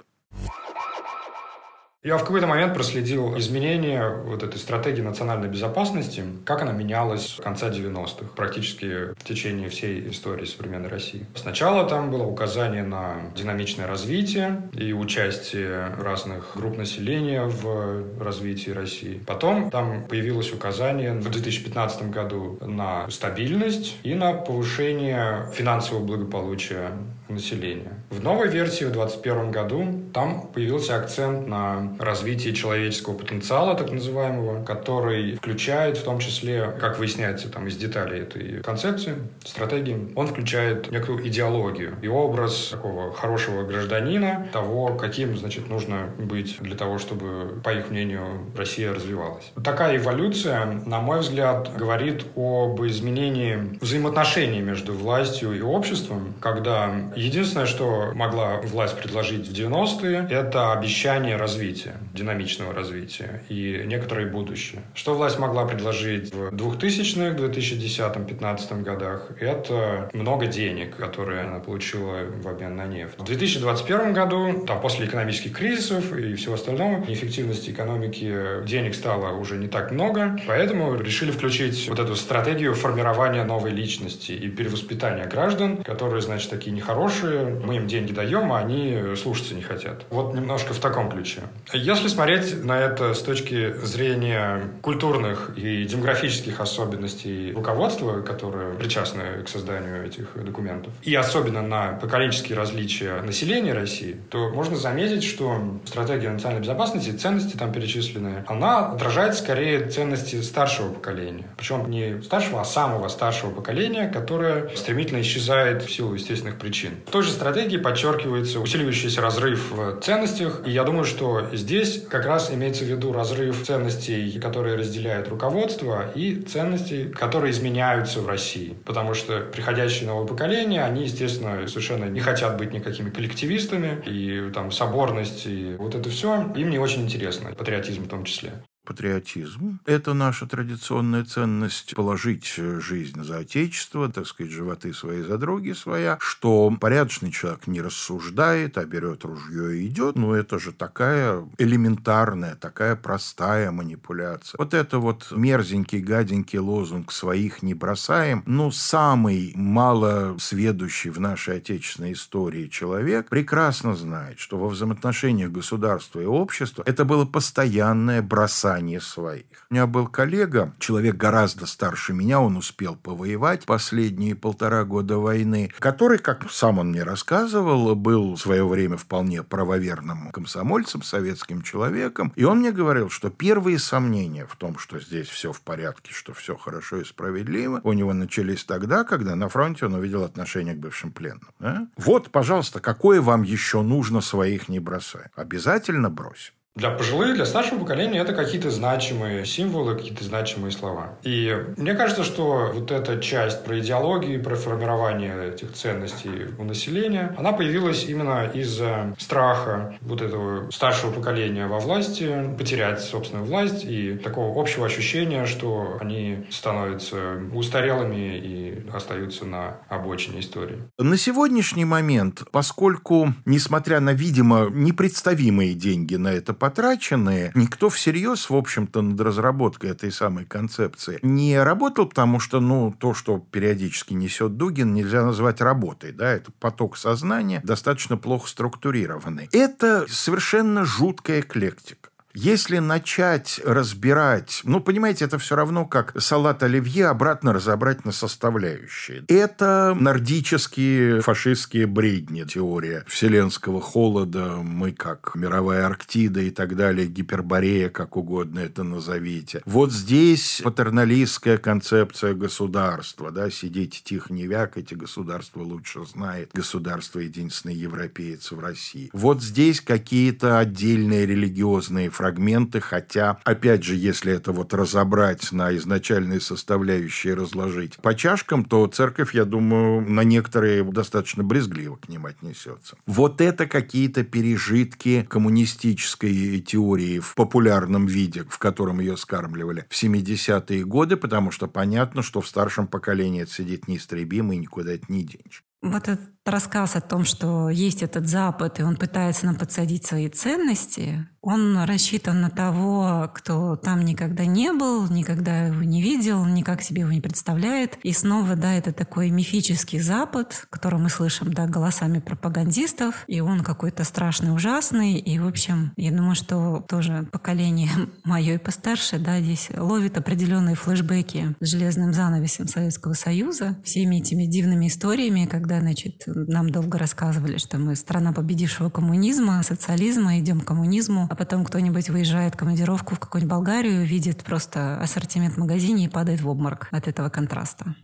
Я в какой-то момент проследил изменения вот этой стратегии национальной безопасности, как она менялась в конце 90-х, практически в течение всей истории современной России. Сначала там было указание на динамичное развитие и участие разных групп населения в развитии России. Потом там появилось указание в 2015 году на стабильность и на повышение финансового благополучия населения. В новой версии в 2021 году там появился акцент на развитие человеческого потенциала, так называемого, который включает в том числе, как выясняется там из деталей этой концепции, стратегии, он включает некую идеологию и образ такого хорошего гражданина, того, каким, значит, нужно быть для того, чтобы, по их мнению, Россия развивалась. Такая эволюция, на мой взгляд, говорит об изменении взаимоотношений между властью и обществом, когда единственное, что могла власть предложить в 90-е, это обещание развития, динамичного развития и некоторое будущее. Что власть могла предложить в 2000-х, 2010-2015 годах, это много денег, которые она получила в обмен на нефть. В 2021 году, там, после экономических кризисов и всего остального, неэффективности экономики денег стало уже не так много, поэтому решили включить вот эту стратегию формирования новой личности и перевоспитания граждан, которые, значит, такие нехорошие, мы им деньги даем, а они слушаться не хотят. Вот немножко в таком ключе. Если смотреть на это с точки зрения культурных и демографических особенностей руководства, которые причастны к созданию этих документов, и особенно на поколенческие различия населения России, то можно заметить, что стратегия национальной безопасности, ценности там перечисленные, она отражает скорее ценности старшего поколения. Причем не старшего, а самого старшего поколения, которое стремительно исчезает в силу естественных причин. В той же стратегии подчеркивается усиливающийся разрыв в ценностях, и я думаю, что здесь как раз имеется в виду разрыв ценностей, которые разделяет руководство, и ценностей, которые изменяются в России. Потому что приходящее новое поколение, они, естественно, совершенно не хотят быть никакими коллективистами, и там соборность, и вот это все им не очень интересно, патриотизм в том числе патриотизм. Это наша традиционная ценность положить жизнь за Отечество, так сказать, животы свои за други своя, что порядочный человек не рассуждает, а берет ружье и идет. Ну, это же такая элементарная, такая простая манипуляция. Вот это вот мерзенький, гаденький лозунг «своих не бросаем», ну, самый мало сведущий в нашей отечественной истории человек прекрасно знает, что во взаимоотношениях государства и общества это было постоянное бросание желание своих. У меня был коллега, человек гораздо старше меня, он успел повоевать последние полтора года войны, который, как сам он мне рассказывал, был в свое время вполне правоверным комсомольцем, советским человеком. И он мне говорил, что первые сомнения в том, что здесь все в порядке, что все хорошо и справедливо, у него начались тогда, когда на фронте он увидел отношение к бывшим пленным. Да? Вот, пожалуйста, какое вам еще нужно своих не бросать? Обязательно брось. Для пожилых, для старшего поколения это какие-то значимые символы, какие-то значимые слова. И мне кажется, что вот эта часть про идеологию, про формирование этих ценностей у населения, она появилась именно из-за страха вот этого старшего поколения во власти, потерять собственную власть и такого общего ощущения, что они становятся устарелыми и остаются на обочине истории. На сегодняшний момент, поскольку, несмотря на, видимо, непредставимые деньги на это потраченные, никто всерьез, в общем-то, над разработкой этой самой концепции не работал, потому что, ну, то, что периодически несет Дугин, нельзя назвать работой, да, это поток сознания, достаточно плохо структурированный. Это совершенно жуткая эклектика. Если начать разбирать, ну, понимаете, это все равно как салат оливье обратно разобрать на составляющие. Это нордические фашистские бредни, теория вселенского холода, мы как мировая Арктида и так далее, гиперборея, как угодно это назовите. Вот здесь патерналистская концепция государства, да, сидите тихо, не вякайте, государство лучше знает, государство единственный европеец в России. Вот здесь какие-то отдельные религиозные фрагменты, хотя, опять же, если это вот разобрать на изначальные составляющие, разложить по чашкам, то церковь, я думаю, на некоторые достаточно брезгливо к ним отнесется. Вот это какие-то пережитки коммунистической теории в популярном виде, в котором ее скармливали в 70-е годы, потому что понятно, что в старшем поколении это сидит неистребимо и никуда это не денешь. Вот этот рассказ о том, что есть этот Запад, и он пытается нам подсадить свои ценности, он рассчитан на того, кто там никогда не был, никогда его не видел, никак себе его не представляет. И снова, да, это такой мифический Запад, который мы слышим, да, голосами пропагандистов, и он какой-то страшный, ужасный. И, в общем, я думаю, что тоже поколение мое и постарше, да, здесь ловит определенные флешбеки с железным занавесем Советского Союза, всеми этими дивными историями, когда, значит, нам долго рассказывали, что мы страна победившего коммунизма, социализма, идем к коммунизму, а потом кто-нибудь выезжает в командировку в какую-нибудь Болгарию, видит просто ассортимент магазине и падает в обморок от этого контраста.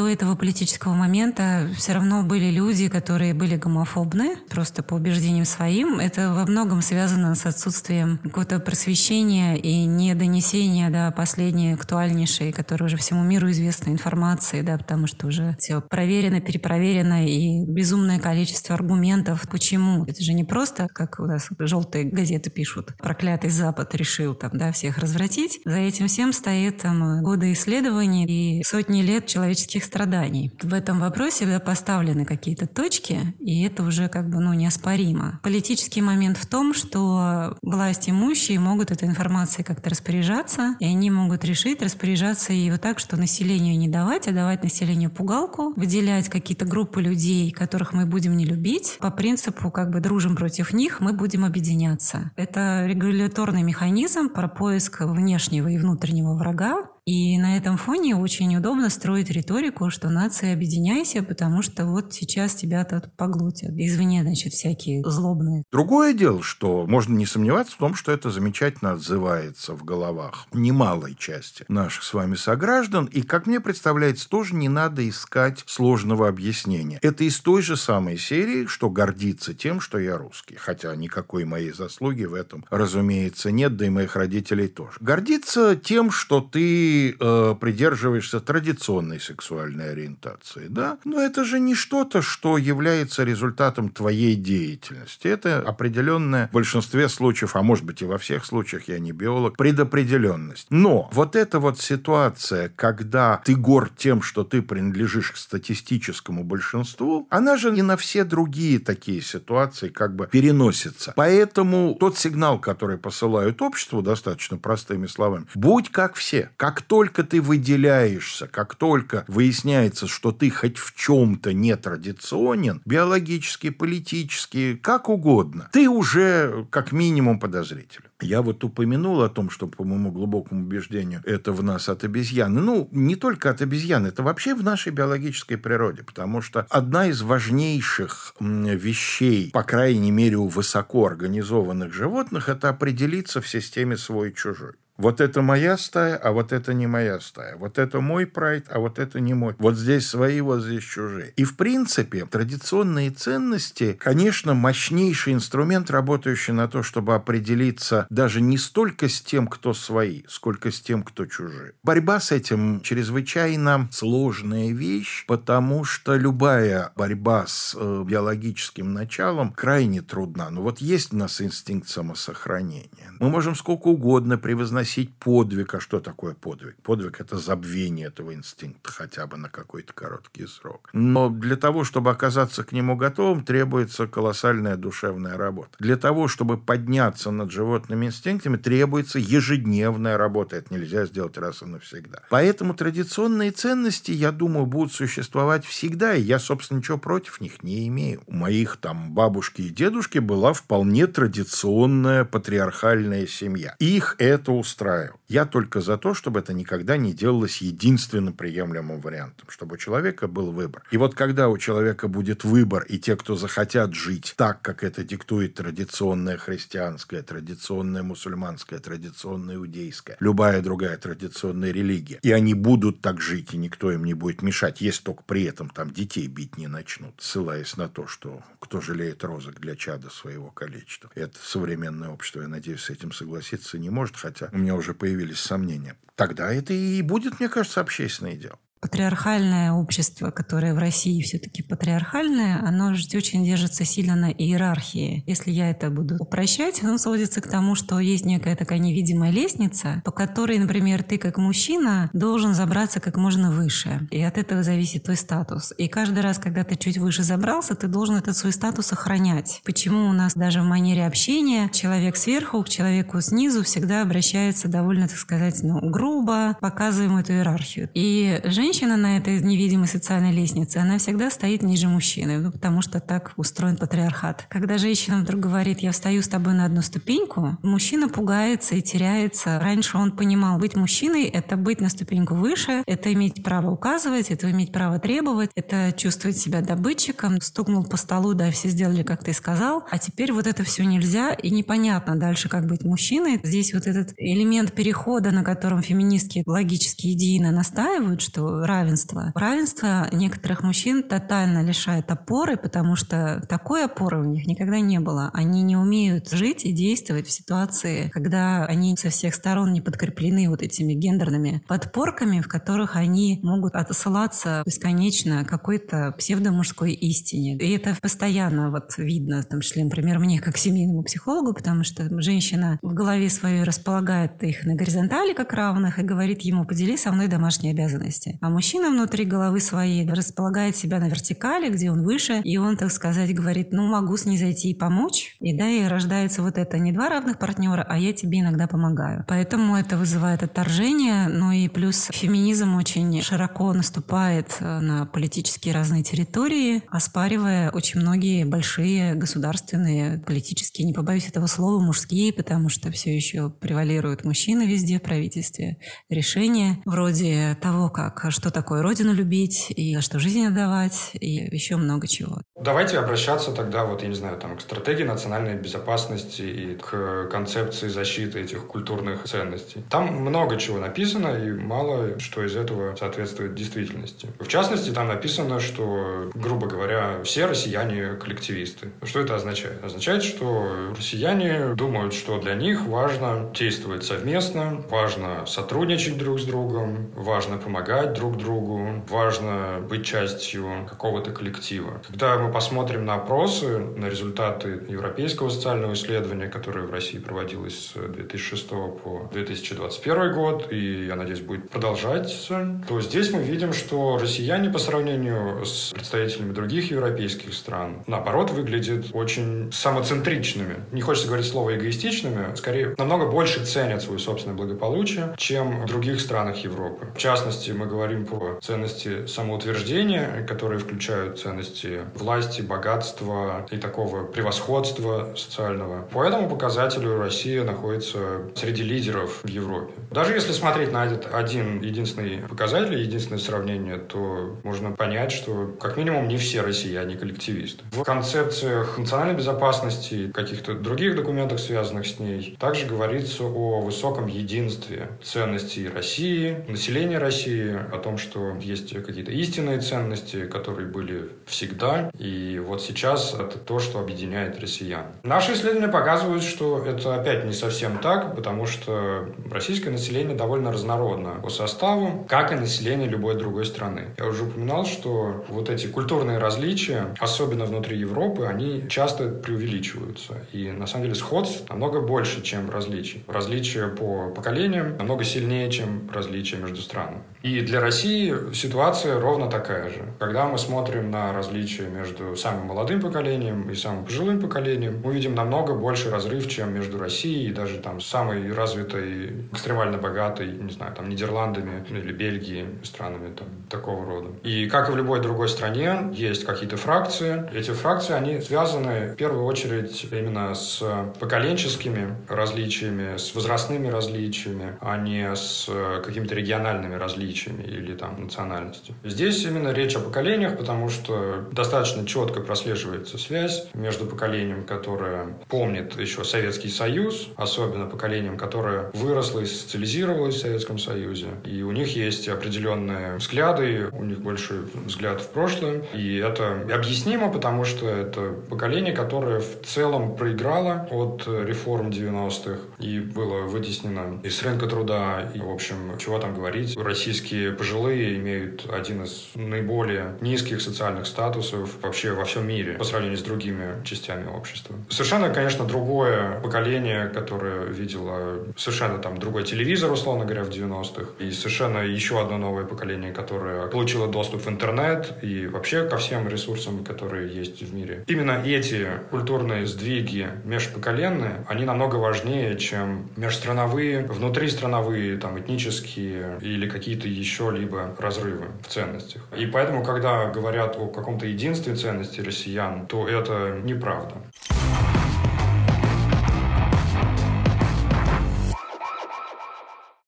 До этого политического момента все равно были люди, которые были гомофобны, просто по убеждениям своим. Это во многом связано с отсутствием какого-то просвещения и недонесения до последней актуальнейшей, которая уже всему миру известной информации, да, потому что уже все проверено, перепроверено и безумное количество аргументов. Почему? Это же не просто, как у нас желтые газеты пишут, проклятый Запад решил там, да, всех развратить. За этим всем стоит там годы исследований и сотни лет человеческих страданий. В этом вопросе да, поставлены какие-то точки, и это уже как бы ну, неоспоримо. Политический момент в том, что власть имущие могут этой информацией как-то распоряжаться, и они могут решить распоряжаться ее так, что населению не давать, а давать населению пугалку, выделять какие-то группы людей, которых мы будем не любить, по принципу как бы дружим против них, мы будем объединяться. Это регуляторный механизм про поиск внешнего и внутреннего врага, и на этом фоне очень удобно строить риторику, что нация объединяйся, потому что вот сейчас тебя тут поглотят. Извне, значит, всякие злобные. Другое дело, что можно не сомневаться в том, что это замечательно отзывается в головах немалой части наших с вами сограждан. И, как мне представляется, тоже не надо искать сложного объяснения. Это из той же самой серии, что гордиться тем, что я русский. Хотя никакой моей заслуги в этом, разумеется, нет, да и моих родителей тоже. Гордиться тем, что ты э, придерживаешься традиционной сексуальной ориентации, да, но это же не что-то, что является результатом твоей деятельности. Это определенная в большинстве случаев, а может быть и во всех случаях, я не биолог, предопределенность. Но вот эта вот ситуация, когда ты горд тем, что ты принадлежишь к статистическому большинству, она же не на все другие такие ситуации как бы переносится. Поэтому тот сигнал, который посылают обществу, достаточно простыми словами, будь как все, как только ты выделяешься, как только выясняется, что ты хоть в чем-то нетрадиционен, биологически, политически, как угодно, ты уже как минимум подозрителен. Я вот упомянул о том, что, по моему глубокому убеждению, это в нас от обезьяны. Ну, не только от обезьяны, это вообще в нашей биологической природе, потому что одна из важнейших вещей, по крайней мере, у высокоорганизованных животных, это определиться в системе свой-чужой. Вот это моя стая, а вот это не моя стая. Вот это мой прайд, а вот это не мой. Вот здесь свои, вот здесь чужие. И, в принципе, традиционные ценности, конечно, мощнейший инструмент, работающий на то, чтобы определиться даже не столько с тем, кто свои, сколько с тем, кто чужие. Борьба с этим чрезвычайно сложная вещь, потому что любая борьба с э, биологическим началом крайне трудна. Ну вот есть у нас инстинкт самосохранения. Мы можем сколько угодно превозносить подвиг. А что такое подвиг? Подвиг – это забвение этого инстинкта хотя бы на какой-то короткий срок. Но для того, чтобы оказаться к нему готовым, требуется колоссальная душевная работа. Для того, чтобы подняться над животными инстинктами, требуется ежедневная работа. Это нельзя сделать раз и навсегда. Поэтому традиционные ценности, я думаю, будут существовать всегда, и я, собственно, ничего против них не имею. У моих там бабушки и дедушки была вполне традиционная патриархальная семья. Их это устраивало. Я только за то, чтобы это никогда не делалось единственным приемлемым вариантом, чтобы у человека был выбор. И вот когда у человека будет выбор, и те, кто захотят жить так, как это диктует традиционная христианская, традиционная мусульманская, традиционная иудейская, любая другая традиционная религия, и они будут так жить, и никто им не будет мешать, если только при этом там детей бить не начнут, ссылаясь на то, что кто жалеет розок для чада своего количества. Это современное общество, я надеюсь, с этим согласиться не может, хотя у меня уже появились сомнения, тогда это и будет, мне кажется, общественное дело патриархальное общество, которое в России все-таки патриархальное, оно очень держится сильно на иерархии. Если я это буду упрощать, оно сводится к тому, что есть некая такая невидимая лестница, по которой, например, ты как мужчина должен забраться как можно выше. И от этого зависит твой статус. И каждый раз, когда ты чуть выше забрался, ты должен этот свой статус сохранять. Почему у нас даже в манере общения человек сверху к человеку снизу всегда обращается довольно, так сказать, ну, грубо, показываем эту иерархию. И женщина женщина на этой невидимой социальной лестнице, она всегда стоит ниже мужчины, ну, потому что так устроен патриархат. Когда женщина вдруг говорит, я встаю с тобой на одну ступеньку, мужчина пугается и теряется. Раньше он понимал, быть мужчиной – это быть на ступеньку выше, это иметь право указывать, это иметь право требовать, это чувствовать себя добытчиком. Стукнул по столу, да, все сделали, как ты сказал. А теперь вот это все нельзя, и непонятно дальше, как быть мужчиной. Здесь вот этот элемент перехода, на котором феминистки логически идейно настаивают, что равенства. Равенство некоторых мужчин тотально лишает опоры, потому что такой опоры у них никогда не было. Они не умеют жить и действовать в ситуации, когда они со всех сторон не подкреплены вот этими гендерными подпорками, в которых они могут отсылаться бесконечно какой-то псевдомужской истине. И это постоянно вот видно, в том числе, например, мне как семейному психологу, потому что женщина в голове своей располагает их на горизонтали как равных и говорит ему, подели со мной домашние обязанности. А мужчина внутри головы своей располагает себя на вертикали, где он выше, и он, так сказать, говорит, ну, могу снизойти и помочь. И да, и рождается вот это не два равных партнера, а я тебе иногда помогаю. Поэтому это вызывает отторжение, ну и плюс феминизм очень широко наступает э, на политические разные территории, оспаривая очень многие большие государственные, политические, не побоюсь этого слова, мужские, потому что все еще превалируют мужчины везде в правительстве. Решения вроде того, как что такое родину любить, и что жизнь отдавать, и еще много чего. Давайте обращаться тогда, вот, я не знаю, там, к стратегии национальной безопасности и к концепции защиты этих культурных ценностей. Там много чего написано, и мало что из этого соответствует действительности. В частности, там написано, что, грубо говоря, все россияне коллективисты. Что это означает? Означает, что россияне думают, что для них важно действовать совместно, важно сотрудничать друг с другом, важно помогать друг друг другу, важно быть частью какого-то коллектива. Когда мы посмотрим на опросы, на результаты Европейского социального исследования, которое в России проводилось с 2006 по 2021 год, и, я надеюсь, будет продолжаться, то здесь мы видим, что россияне по сравнению с представителями других европейских стран, наоборот, выглядят очень самоцентричными. Не хочется говорить слово эгоистичными, скорее, намного больше ценят свое собственное благополучие, чем в других странах Европы. В частности, мы говорим про ценности самоутверждения, которые включают ценности власти, богатства и такого превосходства социального. По этому показателю Россия находится среди лидеров в Европе. Даже если смотреть на этот один единственный показатель, единственное сравнение, то можно понять, что как минимум не все россияне коллективисты. В концепциях национальной безопасности, каких-то других документах, связанных с ней, также говорится о высоком единстве ценностей России, населения России, том, что есть какие-то истинные ценности, которые были всегда, и вот сейчас это то, что объединяет россиян. Наши исследования показывают, что это опять не совсем так, потому что российское население довольно разнородно по составу, как и население любой другой страны. Я уже упоминал, что вот эти культурные различия, особенно внутри Европы, они часто преувеличиваются. И на самом деле сходств намного больше, чем различий. Различия по поколениям намного сильнее, чем различия между странами. И для России ситуация ровно такая же. Когда мы смотрим на различия между самым молодым поколением и самым пожилым поколением, мы видим намного больше разрыв, чем между Россией и даже там самой развитой, экстремально богатой, не знаю, там Нидерландами или Бельгией, странами там, такого рода. И как и в любой другой стране, есть какие-то фракции. Эти фракции, они связаны в первую очередь именно с поколенческими различиями, с возрастными различиями, а не с какими-то региональными различиями или там национальностью. Здесь именно речь о поколениях, потому что достаточно четко прослеживается связь между поколением, которое помнит еще Советский Союз, особенно поколением, которое выросло и социализировалось в Советском Союзе. И у них есть определенные взгляды, у них больше взгляд в прошлое. И это объяснимо, потому что это поколение, которое в целом проиграло от реформ 90-х и было вытеснено из рынка труда. И, в общем, чего там говорить, российские пожилые имеют один из наиболее низких социальных статусов вообще во всем мире по сравнению с другими частями общества. Совершенно, конечно, другое поколение, которое видело совершенно там другой телевизор, условно говоря, в 90-х, и совершенно еще одно новое поколение, которое получило доступ в интернет и вообще ко всем ресурсам, которые есть в мире. Именно эти культурные сдвиги межпоколенные, они намного важнее, чем межстрановые, внутристрановые, там, этнические или какие-то еще либо разрывы в ценностях. И поэтому, когда говорят о каком-то единстве ценностей россиян, то это неправда.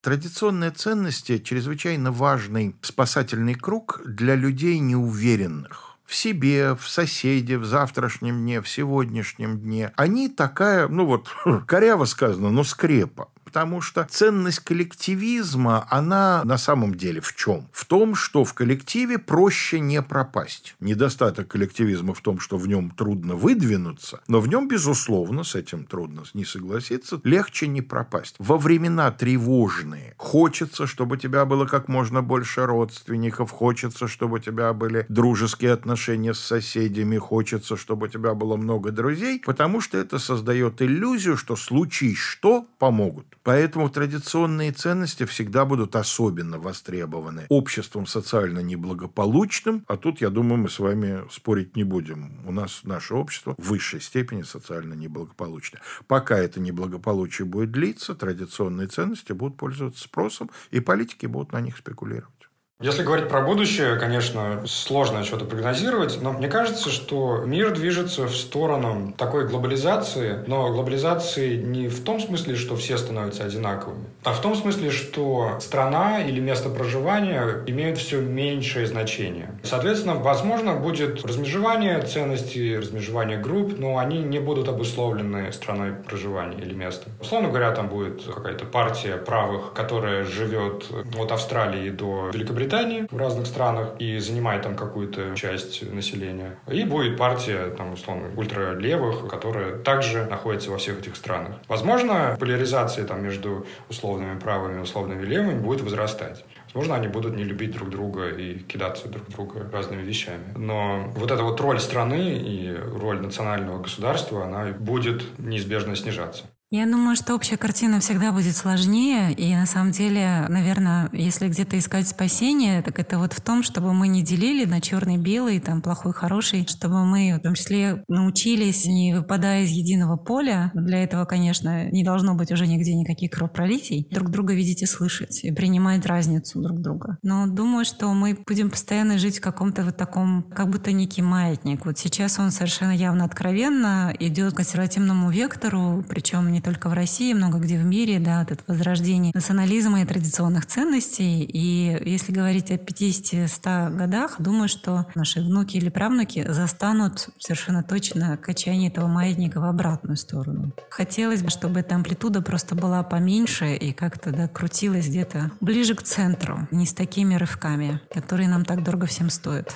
Традиционные ценности – чрезвычайно важный спасательный круг для людей неуверенных в себе, в соседе, в завтрашнем дне, в сегодняшнем дне. Они такая, ну вот, коряво сказано, но скрепа потому что ценность коллективизма, она на самом деле в чем? В том, что в коллективе проще не пропасть. Недостаток коллективизма в том, что в нем трудно выдвинуться, но в нем, безусловно, с этим трудно не согласиться, легче не пропасть. Во времена тревожные хочется, чтобы у тебя было как можно больше родственников, хочется, чтобы у тебя были дружеские отношения с соседями, хочется, чтобы у тебя было много друзей, потому что это создает иллюзию, что случись что, помогут. Поэтому традиционные ценности всегда будут особенно востребованы обществом социально неблагополучным. А тут, я думаю, мы с вами спорить не будем. У нас наше общество в высшей степени социально неблагополучное. Пока это неблагополучие будет длиться, традиционные ценности будут пользоваться спросом, и политики будут на них спекулировать. Если говорить про будущее, конечно, сложно что-то прогнозировать, но мне кажется, что мир движется в сторону такой глобализации, но глобализации не в том смысле, что все становятся одинаковыми, а в том смысле, что страна или место проживания имеют все меньшее значение. Соответственно, возможно, будет размежевание ценностей, размежевание групп, но они не будут обусловлены страной проживания или местом. Условно говоря, там будет какая-то партия правых, которая живет от Австралии до Великобритании, Великобритании в разных странах и занимает там какую-то часть населения. И будет партия, там, условно, ультралевых, которая также находится во всех этих странах. Возможно, поляризация там между условными правыми и условными левыми будет возрастать. Возможно, они будут не любить друг друга и кидаться друг друга разными вещами. Но вот эта вот роль страны и роль национального государства, она будет неизбежно снижаться. Я думаю, что общая картина всегда будет сложнее, и на самом деле, наверное, если где-то искать спасение, так это вот в том, чтобы мы не делили на черный, белый, там плохой, хороший, чтобы мы в том числе научились, не выпадая из единого поля, для этого, конечно, не должно быть уже нигде никаких кровопролитий, друг друга видеть и слышать, и принимать разницу друг друга. Но думаю, что мы будем постоянно жить в каком-то вот таком, как будто некий маятник. Вот сейчас он совершенно явно откровенно идет к консервативному вектору, причем не только в России, много где в мире, да, вот это возрождение национализма и традиционных ценностей. И если говорить о 50-100 годах, думаю, что наши внуки или правнуки застанут совершенно точно качание этого маятника в обратную сторону. Хотелось бы, чтобы эта амплитуда просто была поменьше и как-то да, крутилась где-то ближе к центру, не с такими рывками, которые нам так дорого всем стоят.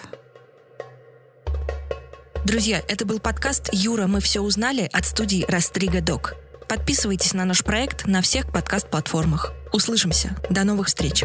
Друзья, это был подкаст «Юра, мы все узнали» от студии «Растрига Док». Подписывайтесь на наш проект на всех подкаст-платформах. Услышимся. До новых встреч.